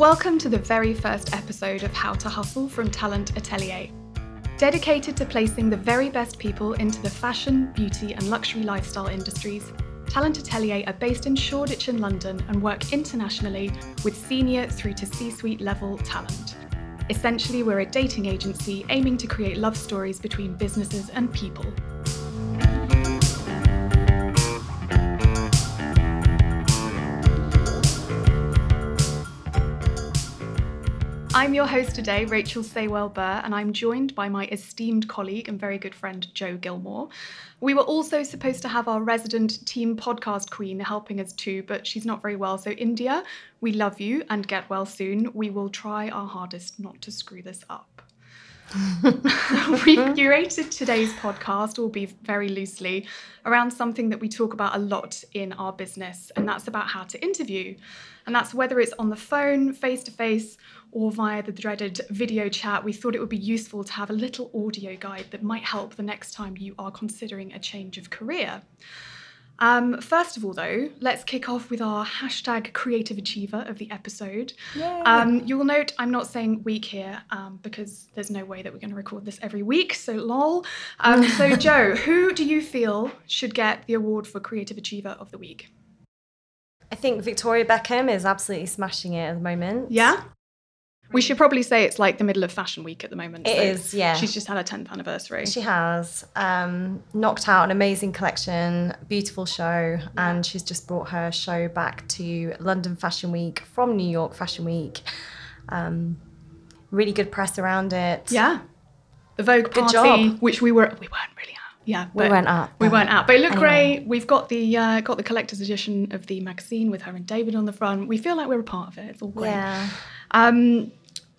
Welcome to the very first episode of How to Hustle from Talent Atelier. Dedicated to placing the very best people into the fashion, beauty, and luxury lifestyle industries, Talent Atelier are based in Shoreditch in London and work internationally with senior through to C suite level talent. Essentially, we're a dating agency aiming to create love stories between businesses and people. I'm your host today, Rachel Saywell Burr, and I'm joined by my esteemed colleague and very good friend, Joe Gilmore. We were also supposed to have our resident team podcast queen helping us too, but she's not very well. So, India, we love you and get well soon. We will try our hardest not to screw this up. We've curated today's podcast, will be very loosely, around something that we talk about a lot in our business, and that's about how to interview. And that's whether it's on the phone, face to face, or via the dreaded video chat, we thought it would be useful to have a little audio guide that might help the next time you are considering a change of career. Um, first of all, though, let's kick off with our hashtag creative achiever of the episode. Um, you will note I'm not saying week here um, because there's no way that we're going to record this every week, so lol. Um, so, Joe, who do you feel should get the award for creative achiever of the week? I think Victoria Beckham is absolutely smashing it at the moment. Yeah? We should probably say it's like the middle of Fashion Week at the moment. It so is, yeah. She's just had her 10th anniversary. She has um, knocked out an amazing collection, beautiful show, and she's just brought her show back to London Fashion Week from New York Fashion Week. Um, really good press around it. yeah. The Vogue Good party, job. which we were we weren't really at. Yeah, We weren't at, We weren't at, but it looked anyway. great. We've got the uh, got the collector's edition of the magazine with her and David on the front. We feel like we're a part of it. It's all great. Yeah. Um,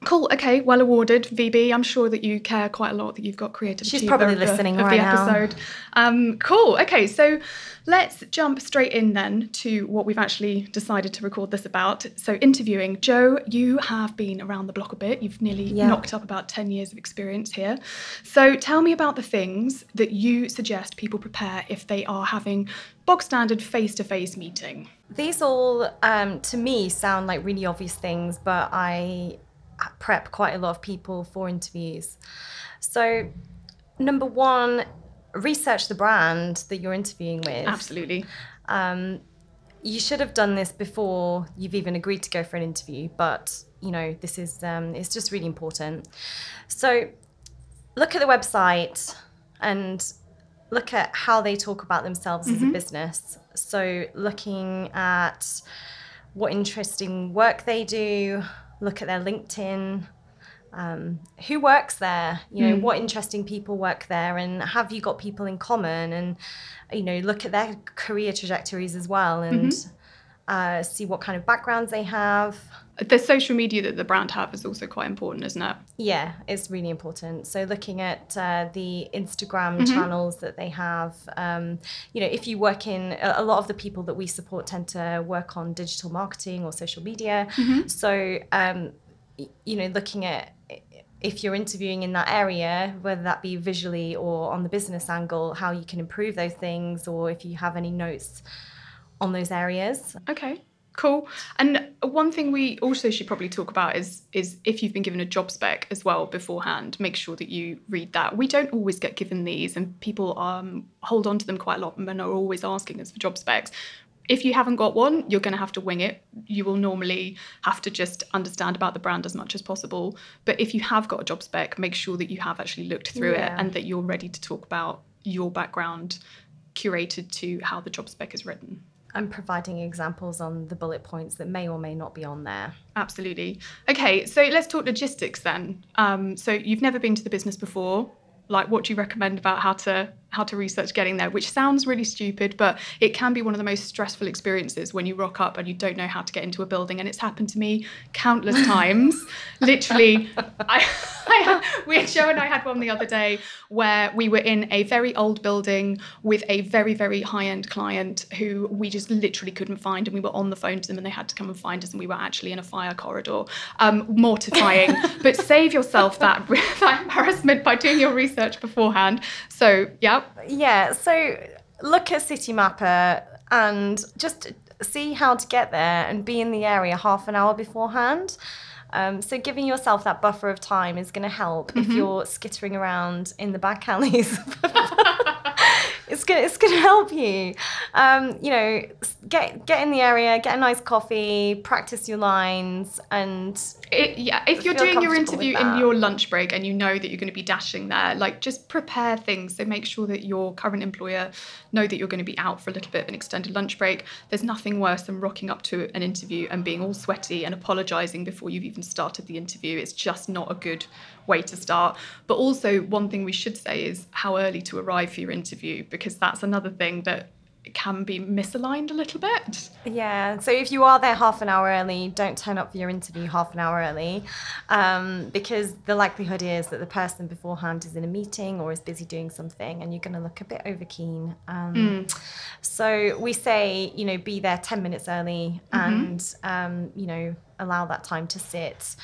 cool. Okay. Well awarded, VB. I'm sure that you care quite a lot that you've got creative. She's probably of the- listening of right the now. episode. Um, cool. Okay. So let's jump straight in then to what we've actually decided to record this about. So interviewing Joe, you have been around the block a bit. You've nearly Yeah. knocked up about ten years of experience here. So tell me about the things that you suggest people prepare if they are having bog standard face-to-face meeting. These all, um, to me, sound like really obvious things, but I prep quite a lot of people for interviews. So, number one, research the brand that you're interviewing with. Absolutely. Um, you should have done this before you've even agreed to go for an interview, but you know this is um, it's just really important. So, look at the website and look at how they talk about themselves as a business. So, looking at what interesting work they do, look at their LinkedIn. Um, who works there? You know, what interesting people work there, and have you got people in common? And you know, look at their career trajectories as well, and uh, see what kind of backgrounds they have. The social media that the brand have is also quite important, isn't it? Yeah, it's really important. So looking at uh, the Instagram channels that they have, um, you know, if you work in a, a lot of the people that we support tend to work on digital marketing or social media. So um, you know, looking at if you're interviewing in that area, whether that be visually or on the business angle, how you can improve those things, or if you have any notes on those areas. Okay, cool. And one thing we also should probably talk about is is if you've been given a job spec as well beforehand, make sure that you read that. We don't always get given these, and people um, hold on to them quite a lot and are always asking us for job specs. If you haven't got one, you're going to have to wing it. You will normally have to just understand about the brand as much as possible. But if you have got a job spec, make sure that you have actually looked through it and that you're ready to talk about your background curated to how the job spec is written. I'm providing examples on the bullet points that may or may not be on there. Absolutely. Okay, so let's talk logistics then. Um, so you've never been to the business before. Like, what do you recommend about how to how to research getting there? Which sounds really stupid, but it can be one of the most stressful experiences when you rock up and you don't know how to get into a building. And it's happened to me countless times. Literally, I, I we Joe and I had one the other day where we were in a very old building with a very very high end client who we just literally couldn't find, and we were on the phone to them, and they had to come and find us, and we were actually in a fire corridor. Um, mortifying, but save yourself that that embarrassment by doing your research beforehand. So yeah, Yeah, so look at Citymapper and just see how to get there and be in the area half an hour beforehand. Um, so giving yourself that buffer of time is going to help mm-hmm. if you're skittering around in the back alleys. it's gonna it's gonna help you. Um, you know, get get in the area, get a nice coffee, practice your lines, and it, yeah. If you're doing your interview in your lunch break and you know that you're going to be dashing there, like just prepare things. So make sure that your current employer know that you're going to be out for a little bit of an extended lunch break. There's nothing worse than rocking up to an interview and being all sweaty and apologising before you've even started the interview. It's just not a good way to start. But also, one thing we should say is how early to arrive for your interview, because that's another thing that can be misaligned a little bit. Yeah. So if you are there half an hour early, don't turn up for your interview half an hour early, um, because the likelihood is that the person beforehand is in a meeting or is busy doing something, and you're going to look a bit over keen. Um, mm. So we say, you know, be there ten minutes early, mm-hmm. and um, you know, allow that time to sit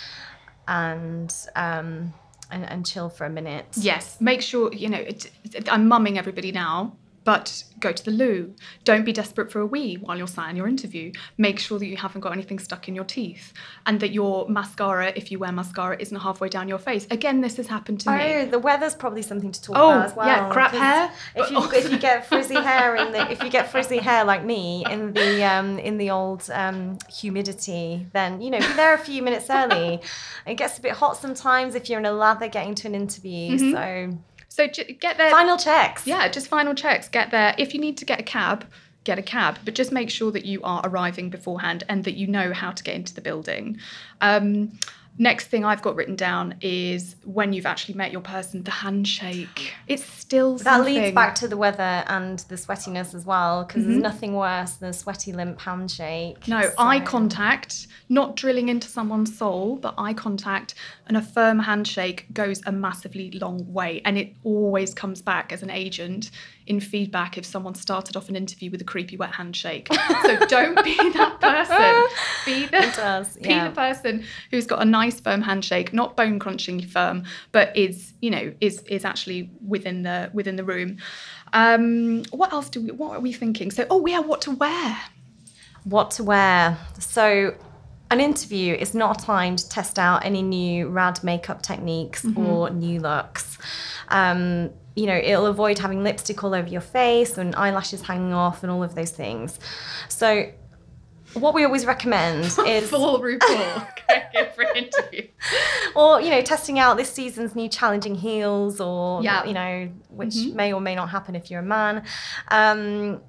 and um, and, and chill for a minute. Yes, make sure you know. It, it, I'm mumming everybody now, but go to the loo. Don't be desperate for a wee while you're sat in your interview. Make sure that you haven't got anything stuck in your teeth and that your mascara, if you wear mascara, isn't halfway down your face. Again, this has happened to oh, me. Oh, the weather's probably something to talk oh, about as well. Yeah, crap hair. If you, if you get frizzy hair in the if you get frizzy hair like me in the um, in the old um, humidity, then you know be there a few minutes early. it gets a bit hot sometimes if you're in a lather getting to an interview. Mm-hmm. So so get there. Final checks. Yeah, just final checks. Get there. If you need to get a cab, get a cab, but just make sure that you are arriving beforehand and that you know how to get into the building. Um, Next thing I've got written down is when you've actually met your person, the handshake. It's still that leads back to the weather and the sweatiness as well, because mm-hmm. there's nothing worse than a sweaty limp handshake. No, so. eye contact, not drilling into someone's soul, but eye contact and a firm handshake goes a massively long way, and it always comes back as an agent in feedback if someone started off an interview with a creepy wet handshake. so don't be that person. Be the, does, yeah. be the person who's got a nice firm handshake, not bone crunching firm, but is you know is is actually within the within the room. Um, what else do we? What are we thinking? So oh yeah, what to wear. What to wear. So an interview is not a time to test out any new rad makeup techniques mm-hmm. or new looks. Um, you know, it'll avoid having lipstick all over your face and eyelashes hanging off and all of those things. So, what we always recommend is full RuPaul going for an interview, or you know, testing out this season's new challenging heels, or yeah. you know, which mm-hmm. may or may not happen if you're a man. Um,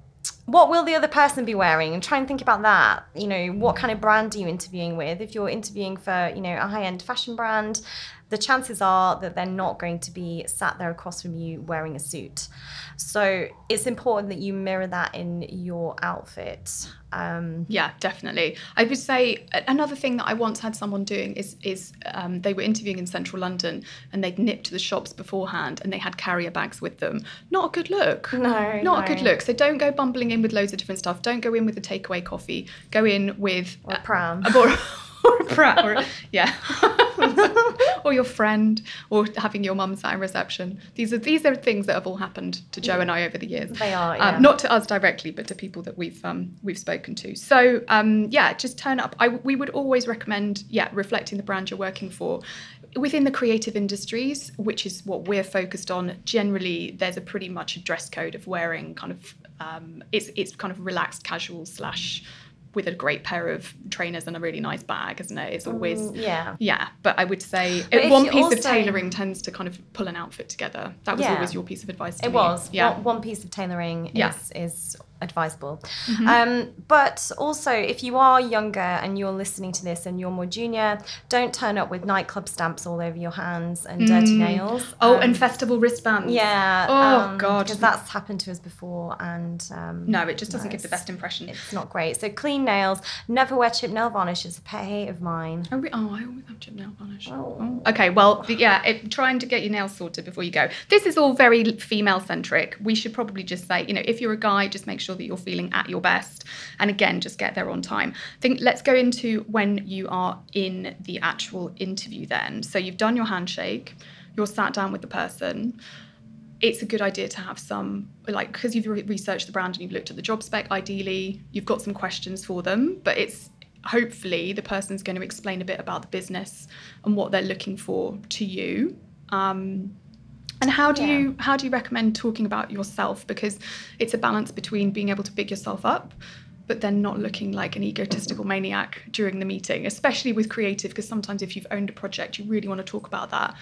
what will the other person be wearing? And try and think about that. You know what kind of brand are you interviewing with? If you're interviewing for you know a high-end fashion brand the chances are that they're not going to be sat there across from you wearing a suit. So it's important that you mirror that in your outfit. Um, yeah, definitely. I would say another thing that I once had someone doing is is um, they were interviewing in central London and they'd nipped to the shops beforehand and they had carrier bags with them. Not a good look. No, not no. a good look. So don't go bumbling in with loads of different stuff. Don't go in with a takeaway coffee. Go in with or a pram. Uh, or, or a pram. Or, yeah. or your friend, or having your mum sat in reception. These are these are things that have all happened to Joe and I over the years. They are, um, yeah. um, not to us directly, but to people that we've um, we've spoken to. So um, yeah, just turn up. I, we would always recommend yeah reflecting the brand you're working for. Within the creative industries, which is what we're focused on, generally there's a pretty much a dress code of wearing kind of um, it's it's kind of relaxed casual slash with a great pair of trainers and a really nice bag, isn't it? It's always mm, yeah, yeah. But I would say it, one piece also, of tailoring tends to kind of pull an outfit together. That was yeah, always your piece of advice. it me. was. Yeah, one, one piece of tailoring yeah. is is advisable. Mm-hmm. Um, but also, if you are younger and you're listening to this and you're more junior, don't turn up with nightclub stamps all over your hands and mm. dirty nails. Oh, um, and festival wristbands. Yeah. Oh um, God, because that's happened to us before, and um, no, it just doesn't no, give the best impression. It's not great. So clean nails. Never wear chip nail varnish. It's a pet hate of mine. Oh, oh I always have chip nail varnish. Oh. oh. Okay, well, yeah, it, trying to get your nails sorted before you go. This is all very female centric. We should probably just say, you know, if you're a guy, just make sure that you're feeling at your best. And again, just get there on time. I think let's go into when you are in the actual interview then. So you've done your handshake, you're sat down with the person. it's a good idea to have some like because you've re- researched the brand and you've looked at the job spec ideally you've got some questions for them but it's hopefully the person's going to explain a bit about the business and what they're looking for to you um, and how do Yeah. you how do you recommend talking about yourself because it's a balance between being able to big yourself up but then not looking like an egotistical maniac during the meeting especially with creative because sometimes if you've owned a project you really want to talk about that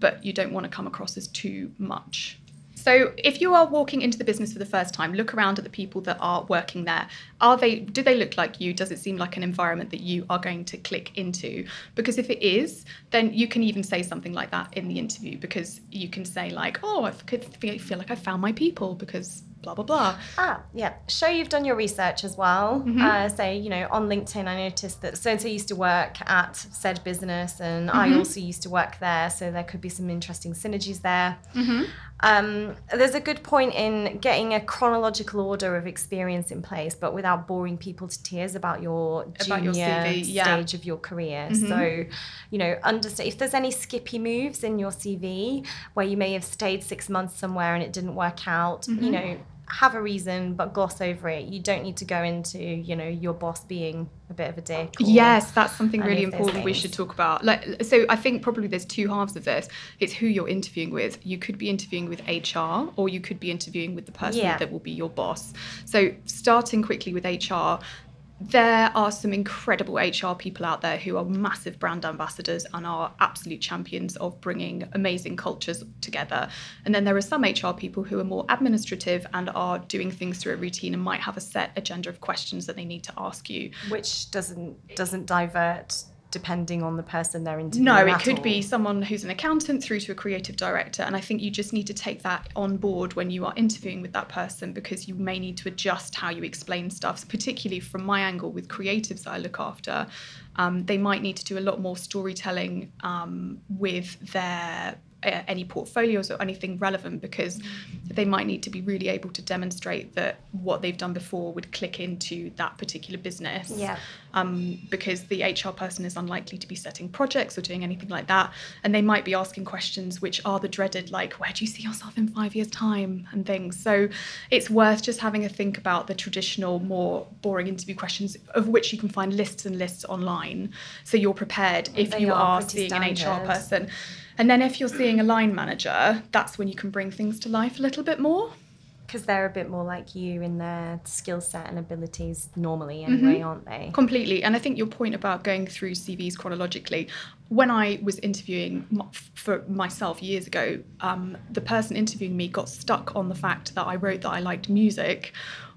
but you don't want to come across as too much so if you are walking into the business for the first time look around at the people that are working there. Are they do they look like you? Does it seem like an environment that you are going to click into? Because if it is then you can even say something like that in the interview because you can say like oh i feel like i found my people because blah blah blah Ah, yeah. Show you've done your research as well. Mm-hmm. Uh, say, you know, on LinkedIn, I noticed that so and so used to work at said business, and Mm-hmm. I also used to work there. So there could be some interesting synergies there. Mm-hmm. Um, there's a good point in getting a chronological order of experience in place, but without boring people to tears about your junior your CV, yeah. Mm-hmm. stage of your career. So, you know, understand if there's any skippy moves in your CV where you may have stayed six months somewhere and it didn't work out, Mm-hmm. you know, have a reason but gloss over it. You don't need to go into, you know, your boss being a bit of a dick. Yes, that's something really important we should talk about. Like, so I think probably there's two halves of this. It's who you're interviewing with. You could be interviewing with HR, or you could be interviewing with the person Yeah. that will be your boss. So starting quickly with HR. There are some incredible HR people out there who are massive brand ambassadors and are absolute champions of bringing amazing cultures together. And then there are some HR people who are more administrative and are doing things through a routine and might have a set agenda of questions that they need to ask you. Which doesn't doesn't divert depending on the person they're interviewing. No, it could all. be someone who's an accountant through to a creative director. And I think you just need to take that on board when you are interviewing with that person because you may need to adjust how you explain stuff, particularly from my angle with creatives that I look after. Um, they might need to do a lot more storytelling um, with their any portfolios or anything relevant because they might need to be really able to demonstrate that what they've done before would click into that particular business Yeah. um, because the HR person is unlikely to be setting projects or doing anything like that. And they might be asking questions which are the dreaded, like, where do you see yourself in five years' time and things. So it's worth just having a think about the traditional, more boring interview questions, of which you can find lists and lists online. So you're prepared if They you are are seeing an HR person. And then if you're seeing a line manager, that's when you can bring things to life a little bit more. because they're a bit more like you in their skill set and abilities normally anyway Mm-hmm. aren't they Completely. And I think your point about going through CVs chronologically, when I was interviewing for myself years ago, um, the person interviewing me got stuck on the fact that I wrote that I liked music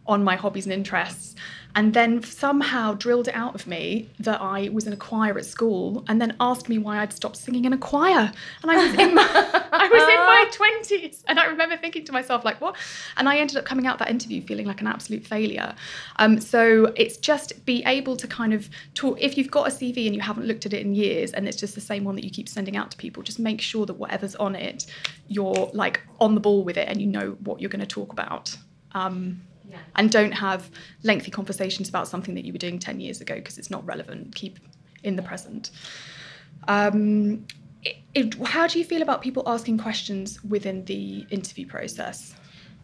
on my hobbies and interests. And then somehow drilled it out of me that I was in a choir at school, and then asked me why I'd stopped singing in a choir. And I was in my, I was in my twenties, and I remember thinking to myself like, "What?" And I ended up coming out that interview feeling like an absolute failure. Um, so it's just be able to kind of talk. If you've got a CV and you haven't looked at it in years, and it's just the same one that you keep sending out to people, just make sure that whatever's on it, you're like on the ball with it, and you know what you're going to talk about. Um, Yeah. and don't have lengthy conversations about something that you were doing 10 years ago because it's not relevant. Keep in the present. Um, it, it, how do you feel about people asking questions within the interview process?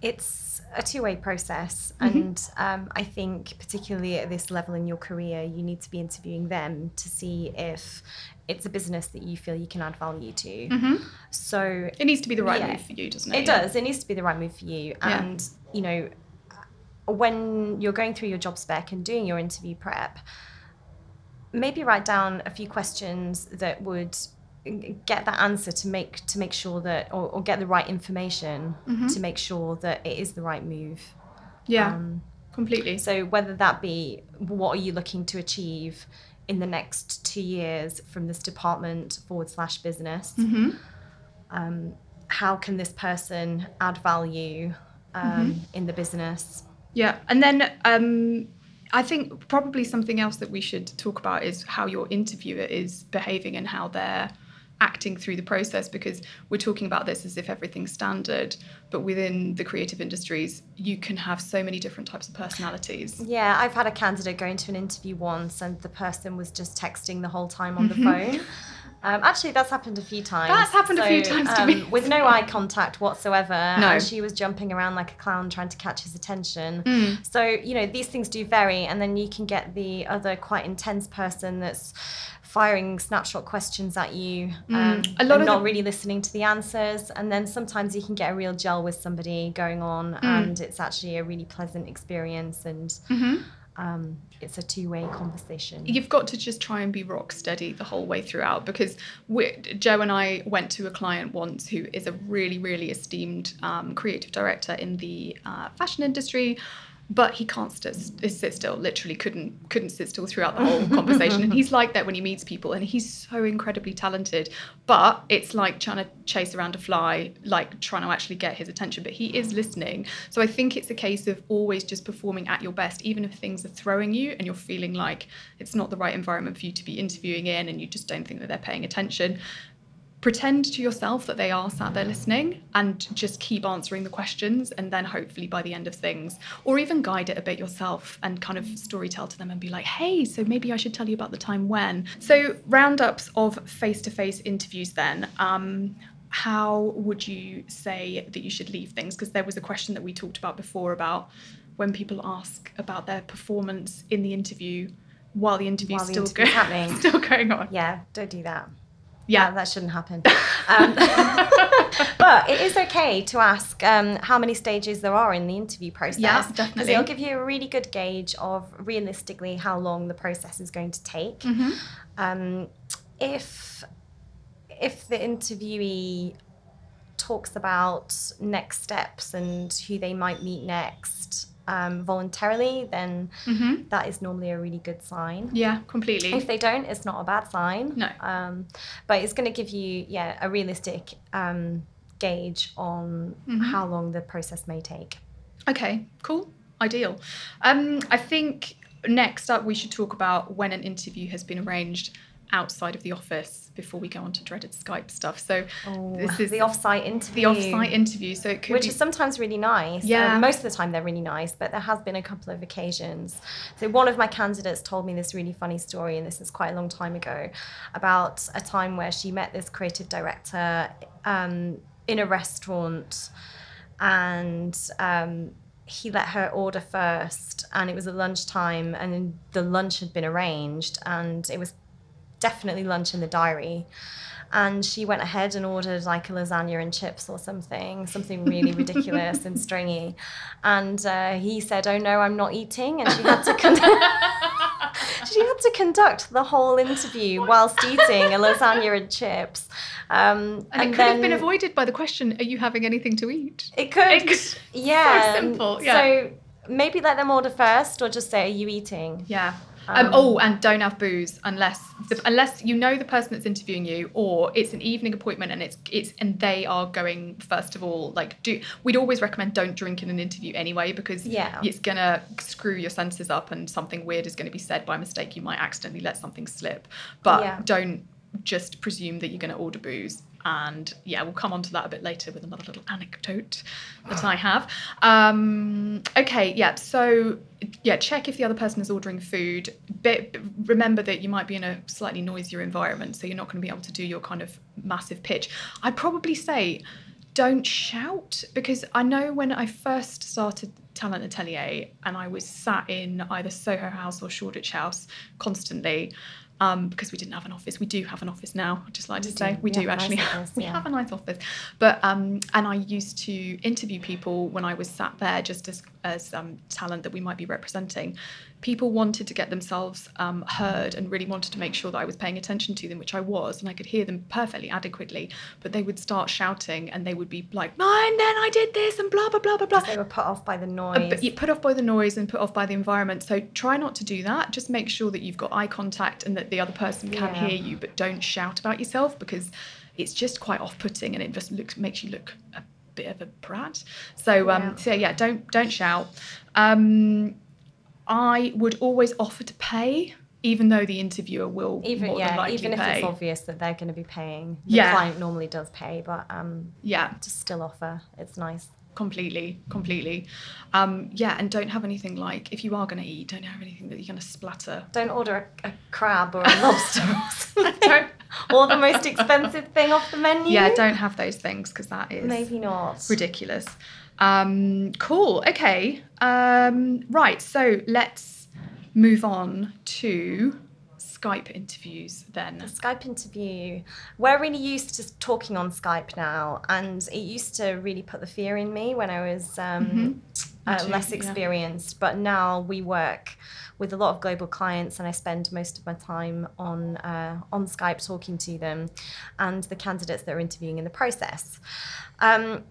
it's a two-way process Mm-hmm. and um, i think particularly at this level in your career you need to be interviewing them to see if it's a business that you feel you can add value to so It needs to be the right Yeah. move for you, doesn't it? It does. It needs to be the right move for you. Yeah. And, you know, when you're going through your job spec and doing your interview prep, maybe write down a few questions that would get that answer to make to make sure that or, or get the right information to make sure that it is the right move. Yeah, Um, completely. so whether that be what are you looking to achieve in the next two years from this department forward slash business? Mhm. um, how can this person add value um, in the business Yeah, and then um, I think probably something else that we should talk about is how your interviewer is behaving and how they're acting through the process because we're talking about this as if everything's standard, but within the creative industries, you can have so many different types of personalities. yeah i've had a candidate go into an interview once and the person was just texting the whole time on the phone Um, actually, that's happened a few times. That's happened a few times to um, me. with no eye contact whatsoever. No. And she was jumping around like a clown trying to catch his attention. Mm. So, you know, these things do vary. And then you can get the other quite intense person that's firing snapshot questions at you um, Mm. A lot of not the- really listening to the answers. And then sometimes you can get a real gel with somebody going on Mm. and it's actually a really pleasant experience and Mhm. Um, it's a two-way conversation. You've got to just try and be rock steady the whole way throughout because Joe and I went to a client once who is a really, really esteemed um, creative director in the uh, fashion industry. But he can't st- sit still. Literally, couldn't couldn't sit still throughout the whole conversation. And he's like that when he meets people, and he's so incredibly talented. But it's like trying to chase around a fly, like trying to actually get his attention. But he is listening. So I think it's a case of always just performing at your best, even if things are throwing you and you're feeling like it's not the right environment for you to be interviewing in, and you just don't think that they're paying attention pretend to yourself that they are sat there listening and just keep answering the questions and then hopefully by the end of things or even guide it a bit yourself and kind of story tell to them and be like hey so maybe i should tell you about the time when so roundups of face-to-face interviews then um, how would you say that you should leave things because there was a question that we talked about before about when people ask about their performance in the interview while the interview's While the still, interview's go- happening. still going on Yeah, don't do that. Yeah that shouldn't happen. Um, but it is okay to ask um, how many stages there are in the interview process. Yeah, Because definitely. it'll give you a really good gauge of realistically how long the process is going to take. Mhm. Um, if if the interviewee talks about next steps and who they might meet next um, voluntarily, then Mhm. that is normally a really good sign. Yeah, completely. If they don't, it's not a bad sign. No. Um, but it's going to give you, yeah, a realistic um, gauge on Mhm. how long the process may take. Okay, cool. Ideal. Um, I think next up we should talk about when an interview has been arranged outside of the office before we go on to dreaded Skype stuff. So this is the off-site interview. the off-site interview. So it could which be is sometimes really nice. Yeah. Uh, most of the time they're really nice, but there has been a couple of occasions. So one of my candidates told me this really funny story, and this is quite a long time ago, about a time where she met this creative director um, in a restaurant, and um, he let her order first, and it was a lunchtime, and the lunch had been arranged, and it was definitely lunch in the diary. And she went ahead and ordered like a lasagna and chips or something, something really ridiculous and stringy. And uh, he said, "Oh no, I'm not eating," and she had to conduct. she had to conduct the whole interview whilst eating a lasagna and chips. Um, and, it could have been avoided by the question, "Are you having anything to eat?" It could, It could- yeah. so simple, yeah. So maybe let them order first, or just say, "Are you eating?" Yeah. Um, Um, oh, and don't have booze unless the, unless you know the person that's interviewing you, or it's an evening appointment and it's it's and they are going first of all. Like, do we'd always recommend don't drink in an interview anyway because Yeah. it's gonna screw your senses up and something weird is going to be said by mistake. You might accidentally let something slip, but Yeah. don't just presume that you're going to order booze. And yeah, we'll come on to that a bit later with another little anecdote that I have. Um, okay, yeah. So yeah, check if the other person is ordering food. But remember that you might be in a slightly noisier environment, so you're not going to be able to do your kind of massive pitch. I'd probably say don't shout because I know when I first started Talent Atelier and I was sat in either Soho House or Shoreditch House constantly. Um, because we didn't have an office, we do have an office now. I'd just like We to say we, We do actually. nice office, we yeah. have a nice office, but um, and I used to interview people when I was sat there just as as um, talent that we might be representing. People wanted to get themselves um, heard and really wanted to make sure that I was paying attention to them, which I was, and I could hear them perfectly adequately. But they would start shouting and they would be like, "No, and then I did this and blah blah blah blah blah." They were put off by the Uh, noise. But you put off by the noise and put off by the environment. So try not to do that. Just make sure that you've got eye contact and that the other person can Yeah. hear you, but don't shout about yourself because it's just quite off-putting and it just looks makes you look a bit of a brat. So um, Yeah. so yeah, don't don't shout. Um, I would always offer to pay, even though the interviewer will even more than yeah, likely even if pay. it's obvious that they're going to be paying. The Yeah. client normally does pay, but um, yeah, just still offer. It's nice. completely completely um yeah and don't have anything like if you are going to eat don't have anything that you're going to splatter Don't order a, a crab or a lobster. or don't or the most expensive thing off the menu. Yeah, don't have those things because that is Maybe not. ridiculous. Um, cool. Okay. Um, right. So let's move on to Skype interviews then. Skype interview. We're really used to talking on Skype now, and it used to really put the fear in me when I was um, uh, too, less yeah. experienced. But now we work with a lot of global clients, and I spend most of my time on uh, on Skype talking to them and the candidates that are interviewing in the process. Um,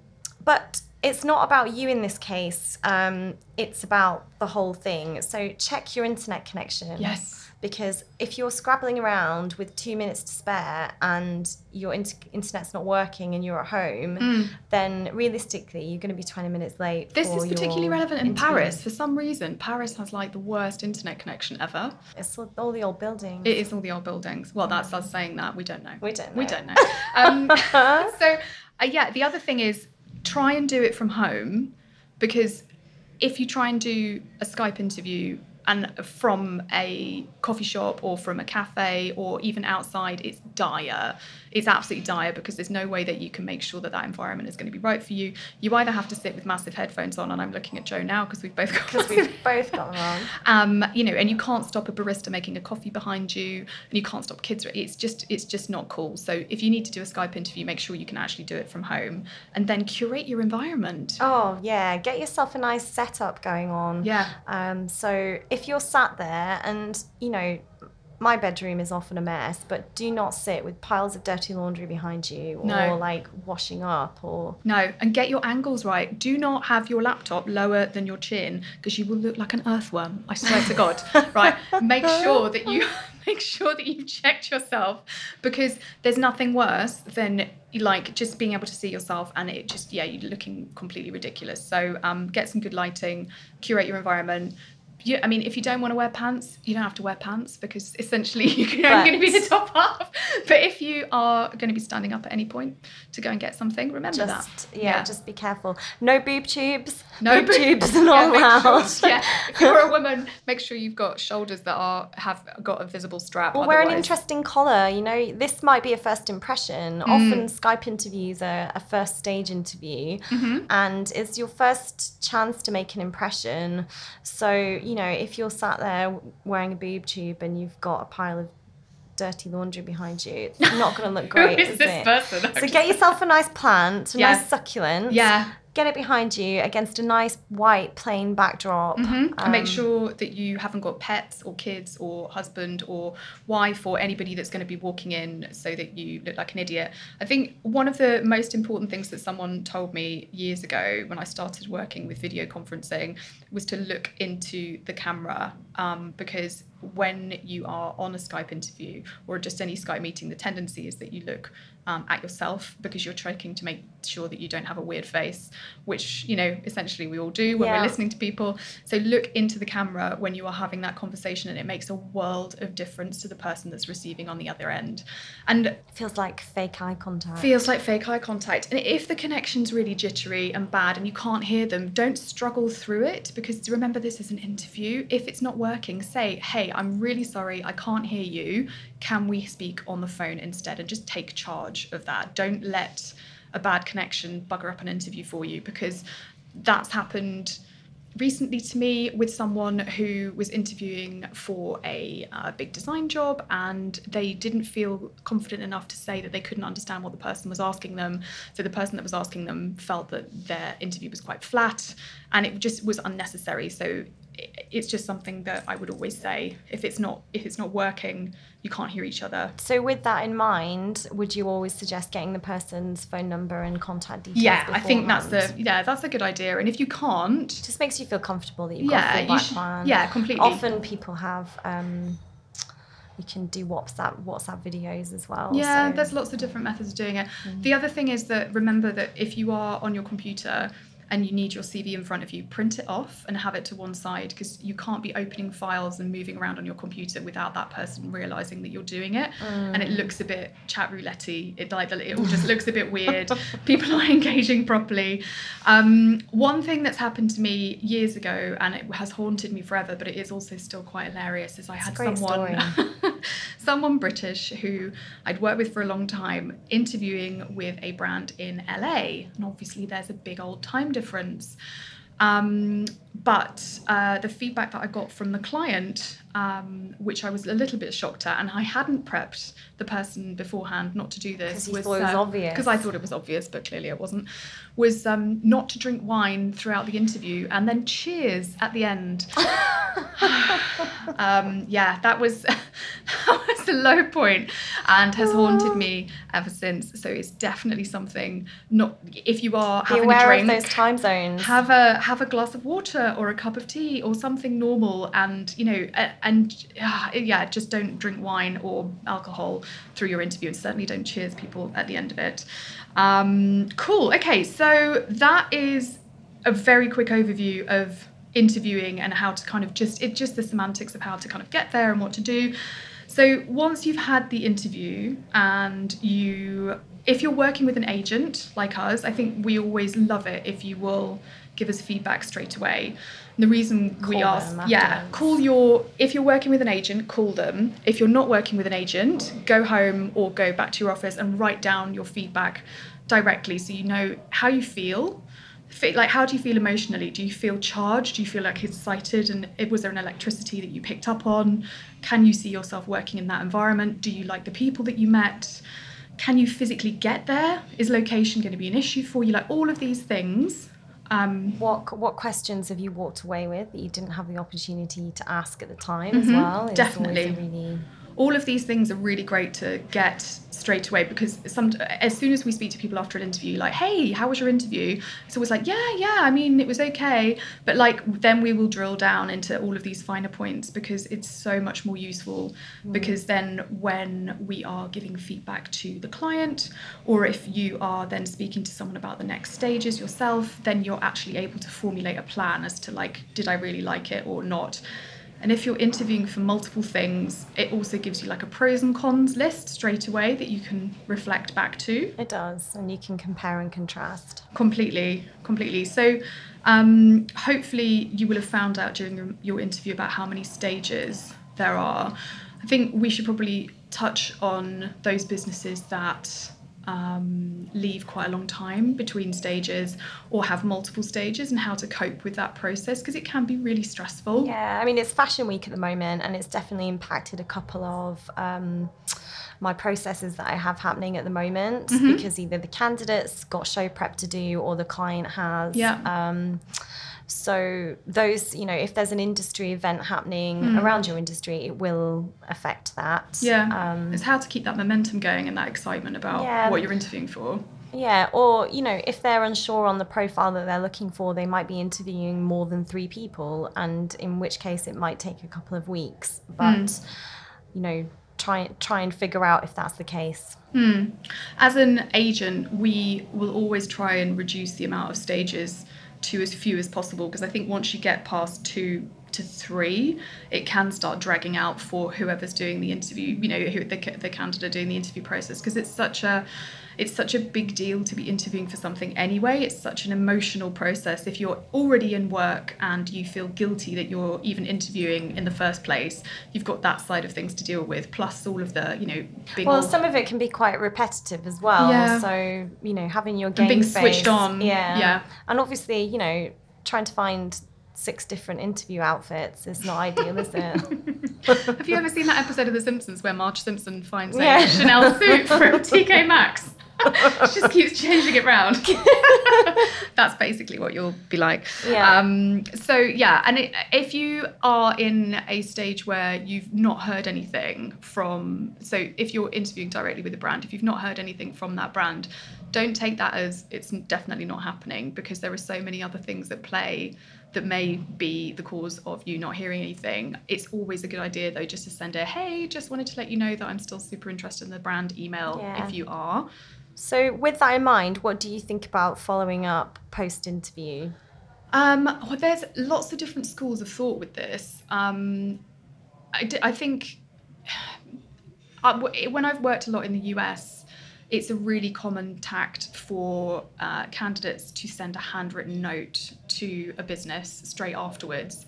but it's not about you in this case. Um, it's about the whole thing. So check your internet connection Yes. because if you're scrabbling around with two minutes to spare and your inter- internet's not working and you're at home, then realistically you're going to be 20 minutes late. Mm. This is particularly relevant in interview. Paris. For some reason, Paris has like the worst internet connection ever. It's all- the old buildings. It is all the old buildings. Well, that's us saying that. We don't know. We don't We know. don't know. Um, so, uh, yeah, the other thing is try and do it from home because if you try and do a Skype interview and from a coffee shop or from a cafe or even outside, it's dire. It's absolutely dire because there's no way that you can make sure that that environment is going to be right for you. You either have to sit with massive headphones on, and I'm looking at Joe now because we've both got Because we've both got them on. um, you know, and you can't stop a barista making a coffee behind you, and you can't stop kids. It's just, it's just not cool. So if you need to do a Skype interview, make sure you can actually do it from home, and then curate your environment. Oh yeah, get yourself a nice setup going on. Yeah. Um, so if you're sat there and you know, my bedroom is often a mess, but do not sit with piles of dirty laundry behind you or No. like washing up or No, and get your angles right. Do not have your laptop lower than your chin because you will look like an earthworm. I swear to God. Right. Make sure that you make sure that you've checked yourself because there's nothing worse than like just being able to see yourself and it just yeah you're looking completely ridiculous. So um, get some good lighting, curate your environment. You, I mean, if you don't want to wear pants, you don't have to wear pants because essentially you're only going to be the top half. But if you are going to be standing up at any point to go and get something, remember just that. yeah, just be careful. No boob tubes. No boob boob- tubes are not Yeah, allowed. Sure, yeah, if you're a woman, make sure you've got shoulders that are have got a visible strap. Or wear an interesting collar. You know, this might be a first impression. Mm. Often Skype interviews are a first stage interview, Mm-hmm. and it's your first chance to make an impression. So, you know, if you're sat there wearing a boob tube and you've got a pile of dirty laundry behind you, it's not going to look great, Who is is this it? person? So get yourself a nice plant, a Yeah. nice succulent. Yeah. Get it behind you against a nice white plain backdrop. Mhm. and make Um, sure that you haven't got pets or kids or husband or wife or anybody that's going to be walking in so that you look like an idiot. I think one of the most important things that someone told me years ago when I started working with video conferencing was to look into the camera um, because when you are on a Skype interview or just any Skype meeting, the tendency is that you look um, at yourself because you're trying to make sure that you don't have a weird face, which, you know, essentially we all do when Yeah. we're listening to people. So look into the camera when you are having that conversation and it makes a world of difference to the person that's receiving on the other end. And feels like fake eye contact. feels like fake eye contact. And if the connection's really jittery and bad and you can't hear them, don't struggle through it because remember this is an interview. If it's not working, say, "Hey, I'm really sorry, I can't hear you. Can we speak on the phone instead?" and just take charge of that. Don't let a bad connection bugger up an interview for you because that's happened recently to me with someone who was interviewing for a uh, big design job and they didn't feel confident enough to say that they couldn't understand what the person was asking them. So the person that was asking them felt that their interview was quite flat and it just was unnecessary. So it's just something that I would always say if it's not if it's not working you can't hear each other So, with that in mind, would you always suggest getting the person's phone number and contact details? yeah I think that's the yeah that's a good idea and if you can't Just makes you feel comfortable that you've Yeah, got a you sh- plan. yeah, completely. Often people have. Um, you can do WhatsApp WhatsApp videos as well. Yeah, so- there's lots of different methods of doing it. The other thing is that remember that if you are on your computer and you need your CV in front of you, print it off and have it to one side because you can't be opening files and moving around on your computer without that person realizing that you're doing it. And it looks a bit chat roulette It like it all just looks a bit weird. People aren't engaging properly. Um, one thing that's happened to me years ago and it has haunted me forever, but it is also still quite hilarious, is I a had someone. someone British who I'd worked with for a long time interviewing with a brand in LA. And obviously, there's a big old time difference. Um, but uh, the feedback that I got from the client, um, which I was a little bit shocked at, and I hadn't prepped the person beforehand not to do this, was, was uh, obvious. Because I thought it was obvious, but clearly it wasn't. Was um, not to drink wine throughout the interview and then cheers at the end. Um, yeah, that was that was a low point and has haunted me ever since. So it's definitely something. Not if you are having Be aware a drink, of those time zones. have a have a glass of water or a cup of tea or something normal and you know and uh, yeah just don't drink wine or alcohol through your interview and certainly don't cheers people at the end of it um, cool. Okay so that is a very quick overview of interviewing and how to kind of just it just the semantics of how to kind of get there and what to do. So once you've had the interview and you if you're working with an agent like us i think we always love it if you will give us feedback straight away. And the reason Call we ask, yeah, call your, if you're working with an agent, call them. If you're not working with an agent, go home or go back to your office and write down your feedback directly so you know how you feel. Like, how do you feel emotionally? Do you feel charged? Do you feel like excited? And it, was there an electricity that you picked up on? Can you see yourself working in that environment? Do you like the people that you met? Can you physically get there? Is location going to be an issue for you? Like, all of these things. Um, What what questions have you walked away with that you didn't have the opportunity to ask at the time as Mhm, well? It's definitely. really all of these things are really great to get straight away because some as soon as we speak to people after an interview like hey how was your interview? It's always like yeah yeah i mean it was okay. But like then we will drill down into all of these finer points because it's so much more useful mm. because then when we are giving feedback to the client or if you are then speaking to someone about the next stages yourself then you're actually able to formulate a plan as to like did i really like it or not and if you're interviewing for multiple things, it also gives you like a pros and cons list straight away that you can reflect back to. it does, and you can compare and contrast. Completely, completely. So, um, hopefully, you will have found out during your, your interview about how many stages there are. I think we should probably touch on those businesses that um, leave quite a long time between stages or have multiple stages and how to cope with that process because it can be really stressful. Yeah, I mean it's Fashion Week at the moment, and it's definitely impacted a couple of. Um, my processes that I have happening at the moment Mm-hmm. because either the candidates got show prep to do or the client has. Yeah. Um, so those, you know, if there's an industry event happening around your industry, it will affect that. Hmm. Yeah, Um, it's how to keep that momentum going and that excitement about Yeah. what you're interviewing for. Yeah, or you know, if they're unsure on the profile that they're looking for, they might be interviewing more than three people, and in which case it might take a couple of weeks. But you know, try try and figure out if that's the case. As an agent, we will always try and reduce the amount of stages to as few as possible because I think once you get past two to three, it can start dragging out for whoever's doing the interview. You know, who the the candidate doing the interview process because it's such a it's such a big deal to be interviewing for something anyway. It's such an emotional process. If you're already in work and you feel guilty that you're even interviewing in the first place, you've got that side of things to deal with, plus all of the, you know, big Well, old- some of it can be quite repetitive as well. Yeah. So you know, having your game being face, switched on, yeah, yeah. and obviously, you know, trying to find six different interview outfits is not ideal, is it? Have you ever seen that episode of The Simpsons where Marge Simpson finds a Yeah. Chanel suit from TK Maxx? she just keeps changing it round. That's basically what you'll be like. Yeah. Um, so yeah, and it, if you are in a stage where you've not heard anything from, so if you're interviewing directly with a brand, if you've not heard anything from that brand, don't take that as it's definitely not happening because there are so many other things at play that may be the cause of you not hearing anything. It's always a good idea though just to send a hey, just wanted to let you know that I'm still super interested in the brand email Yeah. if you are. so, with that in mind, what do you think about following up post interview? Um, well, there's lots of different schools of thought with this. Um, I, d- I think w- when I've worked a lot in the US, it's a really common tact for uh, candidates to send a handwritten note to a business straight afterwards.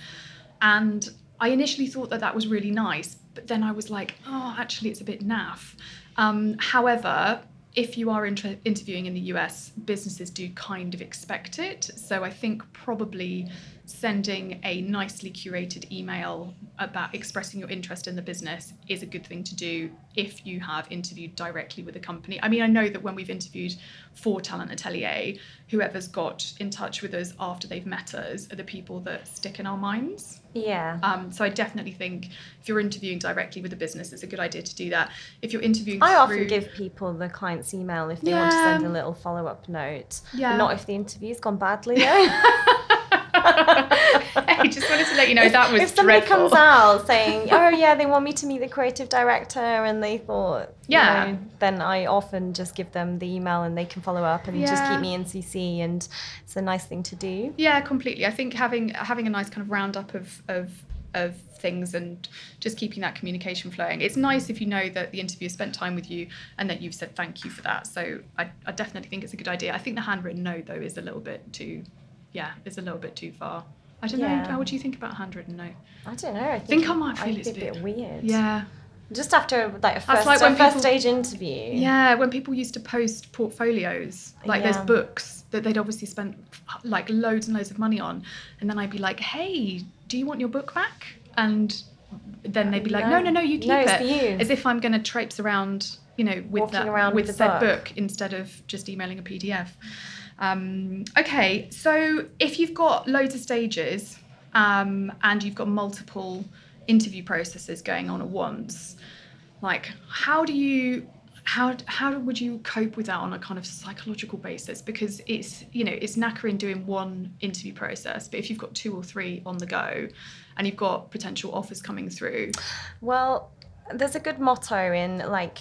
And I initially thought that that was really nice, but then I was like, oh, actually, it's a bit naff. Um, however, if you are inter- interviewing in the US, businesses do kind of expect it. So I think probably sending a nicely curated email about expressing your interest in the business is a good thing to do if you have interviewed directly with a company. I mean, I know that when we've interviewed for Talent Atelier, whoever's got in touch with us after they've met us are the people that stick in our minds. Yeah. Um, so I definitely think if you're interviewing directly with a business, it's a good idea to do that. If you're interviewing, I through, often give people the client's email if they want to send a little follow up note. Yeah. Not if the interview's gone badly though. I just wanted to let you know that was if somebody dreadful. comes out saying, "Oh yeah, they want me to meet the creative director," and they thought, you Yeah. know, then I often just give them the email and they can follow up and just keep me in CC, and it's a nice thing to do. Yeah, completely. I think having having a nice kind of roundup of of of things and just keeping that communication flowing. It's nice if you know that the interviewer spent time with you and that you've said thank you for that. So I, I definitely think it's a good idea. I think the handwritten note though is a little bit too, yeah, is a little bit too far. I don't know. How would you think about a handwritten note? I don't know. I think I might feel it's a bit- bit weird. Yeah, Just after like a first, like first people- stage interview. yeah. When people used to post portfolios, like Yeah. there's books that they'd obviously spent like loads and loads of money on, and then I'd be like, hey, do you want your book back? And then they'd be like, no, no, no, you keep No, it's it. for you. As if I'm going to traipse around, you know, with Walking that around with with the said book. book. instead of just emailing a PDF. Um, okay, so if you've got loads of stages um, and you've got multiple interview processes going on at once, like how do you how how would you cope with that on a kind of psychological basis? Because it's you know it's knackering doing one interview process but if you've got two or three on the go and you've got potential offers coming through. Well, there's a good motto in like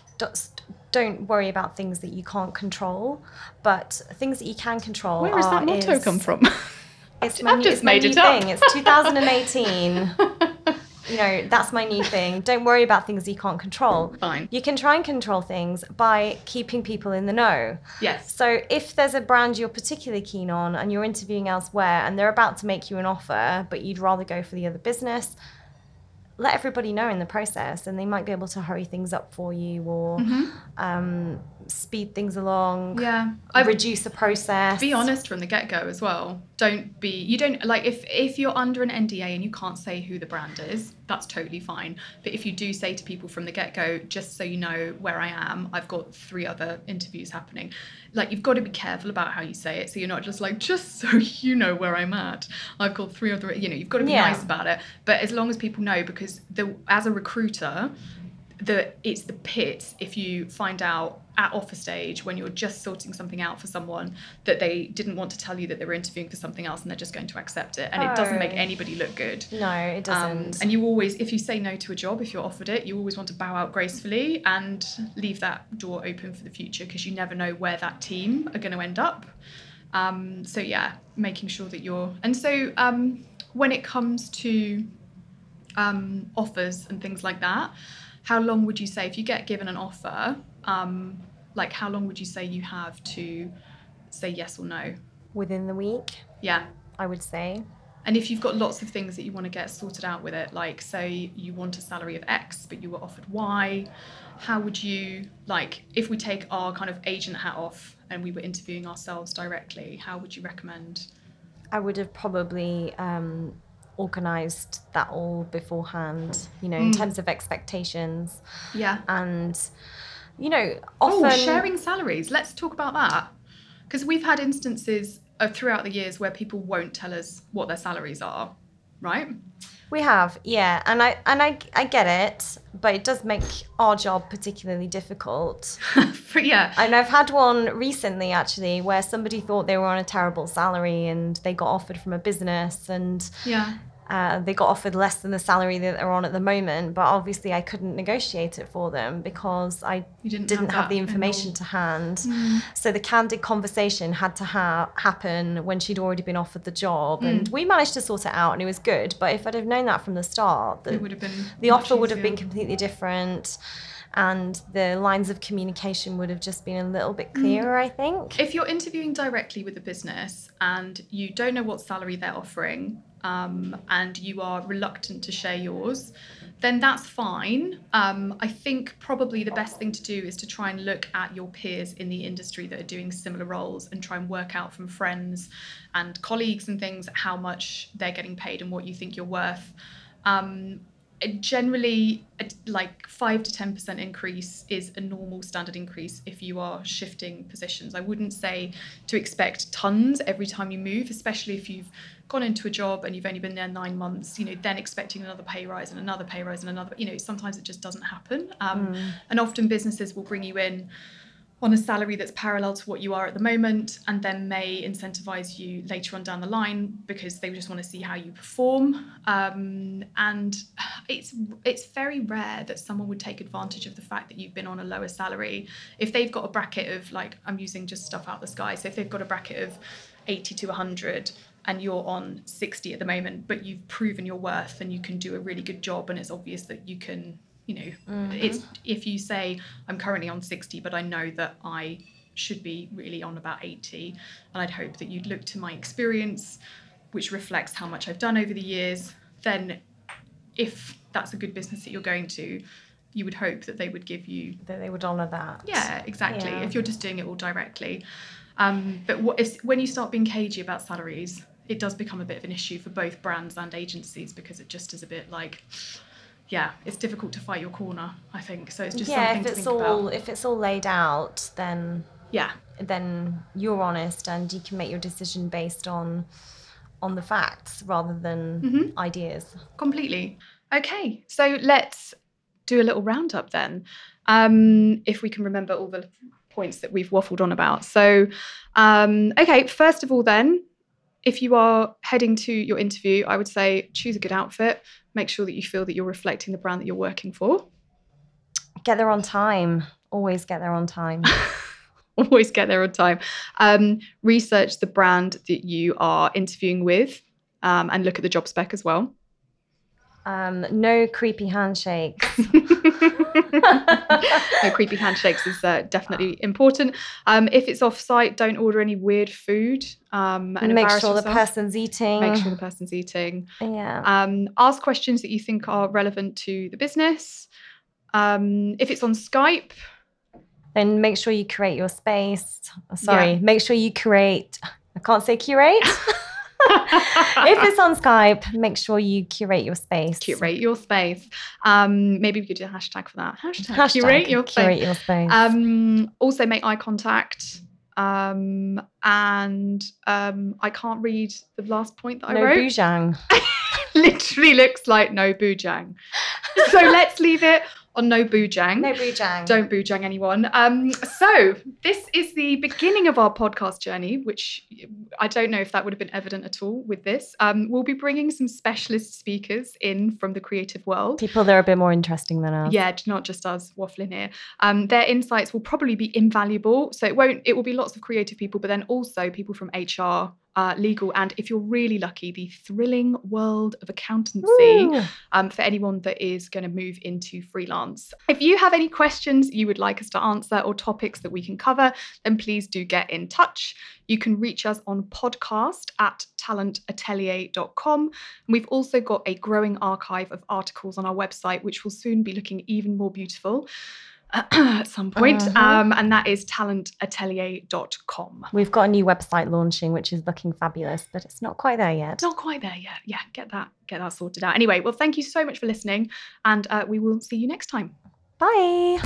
don't worry about things that you can't control, but things that you can control. where are, that motto is- come from It's I've my, new- just it's my made new it up. thing. It's 2018. you know, that's my new thing. Don't worry about things you can't control. Fine. You can try and control things by keeping people in the know. yes So if there's a brand you're particularly keen on and you're interviewing elsewhere and they're about to make you an offer, but you'd rather go for the other business, let everybody know in the process and they might be able to hurry things up for you or um, speed things along, yeah I reduce the process. be honest from the get-go as well don't be you don't like if if you're under an nda and you can't say who the brand is that's totally fine but if you do say to people from the get-go just so you know where i am i've got three other interviews happening like you've got to be careful about how you say it so you're not just like just so you know where i'm at i've got three other you know you've got to be Yeah. nice about it but as long as people know because the as a recruiter the it's the pit if you find out at offer stage when you're just sorting something out for someone that they didn't want to tell you that they were interviewing for something else and they're just going to accept it and it doesn't make Oh. anybody look good No, it um, doesn't. and you always if you say no to a job if you're offered it you always want to bow out gracefully and leave that door open for the future because you never know where that team are going to end up um, so yeah making sure that you're and so um, when it comes to um, offers and things like that how long would you say if you get given an offer um, like how long would you say you have to say yes or no Within the week, yeah I would say. and if you've got lots of things that you want to get sorted out with it, like say you want a salary of X but you were offered Y, how would you like if we take our kind of agent hat off and we were interviewing ourselves directly, how would you recommend? I would have probably um, organised that all beforehand, you know, Mm. in terms of expectations. Yeah. And, you know, oh, often. Oh, sharing salaries. Let's talk about that. Because we've had instances of throughout the years where people won't tell us what their salaries are, right? We have, yeah, and I and I I get it, but it does make our job particularly difficult. Yeah. And I've had one recently actually where somebody thought they were on a terrible salary and they got offered from a business and Yeah. Uh, they got offered less than the salary that they're on at the moment. But obviously, I couldn't negotiate it for them because I You didn't didn't have have, the information to hand. Mm. So the candid conversation had to ha- happen when she'd already been offered the job, Mm. and we managed to sort it out, and it was good. But if I'd have known that from the start, the, It would have been the offer would have been completely different, and the lines of communication would have just been a little bit clearer. I think. If you're interviewing directly with a business and you don't know what salary they're offering, um, and you are reluctant to share yours, then that's fine. Um, I think probably the best thing to do is to try and look at your peers in the industry that are doing similar roles and try and work out from friends and colleagues and things how much they're getting paid and what you think you're worth. Um, generally like 5 to 10% increase is a normal standard increase if you are shifting positions. I wouldn't say to expect tons every time you move especially if you've gone into a job and you've only been there nine months you know then expecting another pay rise and another pay rise and another you know sometimes it just doesn't happen. Um, mm. and often businesses will bring you in on a salary that's parallel to what you are at the moment and then may incentivize you later on down the line because they just want to see how you perform. Um, and it's it's very rare that someone would take advantage of the fact that you've been on a lower salary if they've got a bracket of like i'm using just stuff out the sky so if they've got a bracket of 80 to 100 and you're on 60 at the moment but you've proven your worth and you can do a really good job and it's obvious that you can you know mm-hmm. it's if you say i'm currently on 60 but i know that i should be really on about 80 and i'd hope that you'd look to my experience which reflects how much i've done over the years then if that's a good business that you're going to you would hope that they would give you that they would honor that yeah exactly yeah. if you're just doing it all directly um, but what is when you start being cagey about salaries it does become a bit of an issue for both brands and agencies because it just is a bit like yeah, it's difficult to fight your corner. I think so. It's just yeah. if it's all about. if it's all laid out, then yeah, then you're honest and you can make your decision based on on the facts rather than mm-hmm. ideas. Completely. Okay, so let's do a little roundup then, um, if we can remember all the points that we've waffled on about. So, um, okay, first of all, then if you are heading to your interview, I would say choose a good outfit. Make sure that you feel that you're reflecting the brand that you're working for. Get there on time. Always get there on time. Always get there on time. Um, research the brand that you are interviewing with um, and look at the job spec as well. Um, no creepy handshakes. no creepy handshakes is uh, definitely important. Um, if it's off site, don't order any weird food. Um, and make sure yourself. the person's eating. Make sure the person's eating. Yeah. Um, ask questions that you think are relevant to the business. Um, if it's on Skype, then make sure you create your space. Sorry, yeah. make sure you create. I can't say curate. if it's on Skype, make sure you curate your space. Curate your space. Um, maybe we could do a hashtag for that. Hashtag, hashtag curate your space. Curate your space. Um, also make eye contact. Um, and um, I can't read the last point that no I wrote. Boojang. Literally looks like no boojang. so let's leave it on no boojang. No boojang. Don't boojang anyone. Um, so this is the beginning of our podcast journey, which I don't know if that would have been evident at all with this. Um, we'll be bringing some specialist speakers in from the creative world. People that are a bit more interesting than us. Yeah, not just us waffling here. Um, their insights will probably be invaluable. So it won't. It will be lots of creative people, but then also people from HR, uh, legal, and if you're really lucky, the thrilling world of accountancy um, for anyone that is going to move into freelance. If you have any questions you would like us to answer or topics that we can cover, then please do get in touch. You can reach us on podcast at talentatelier.com. And we've also got a growing archive of articles on our website, which will soon be looking even more beautiful. At some point, uh-huh. um, and that is talentatelier.com. We've got a new website launching, which is looking fabulous, but it's not quite there yet. Not quite there yet. Yeah, get that get that sorted out. Anyway, well, thank you so much for listening, and uh, we will see you next time. Bye.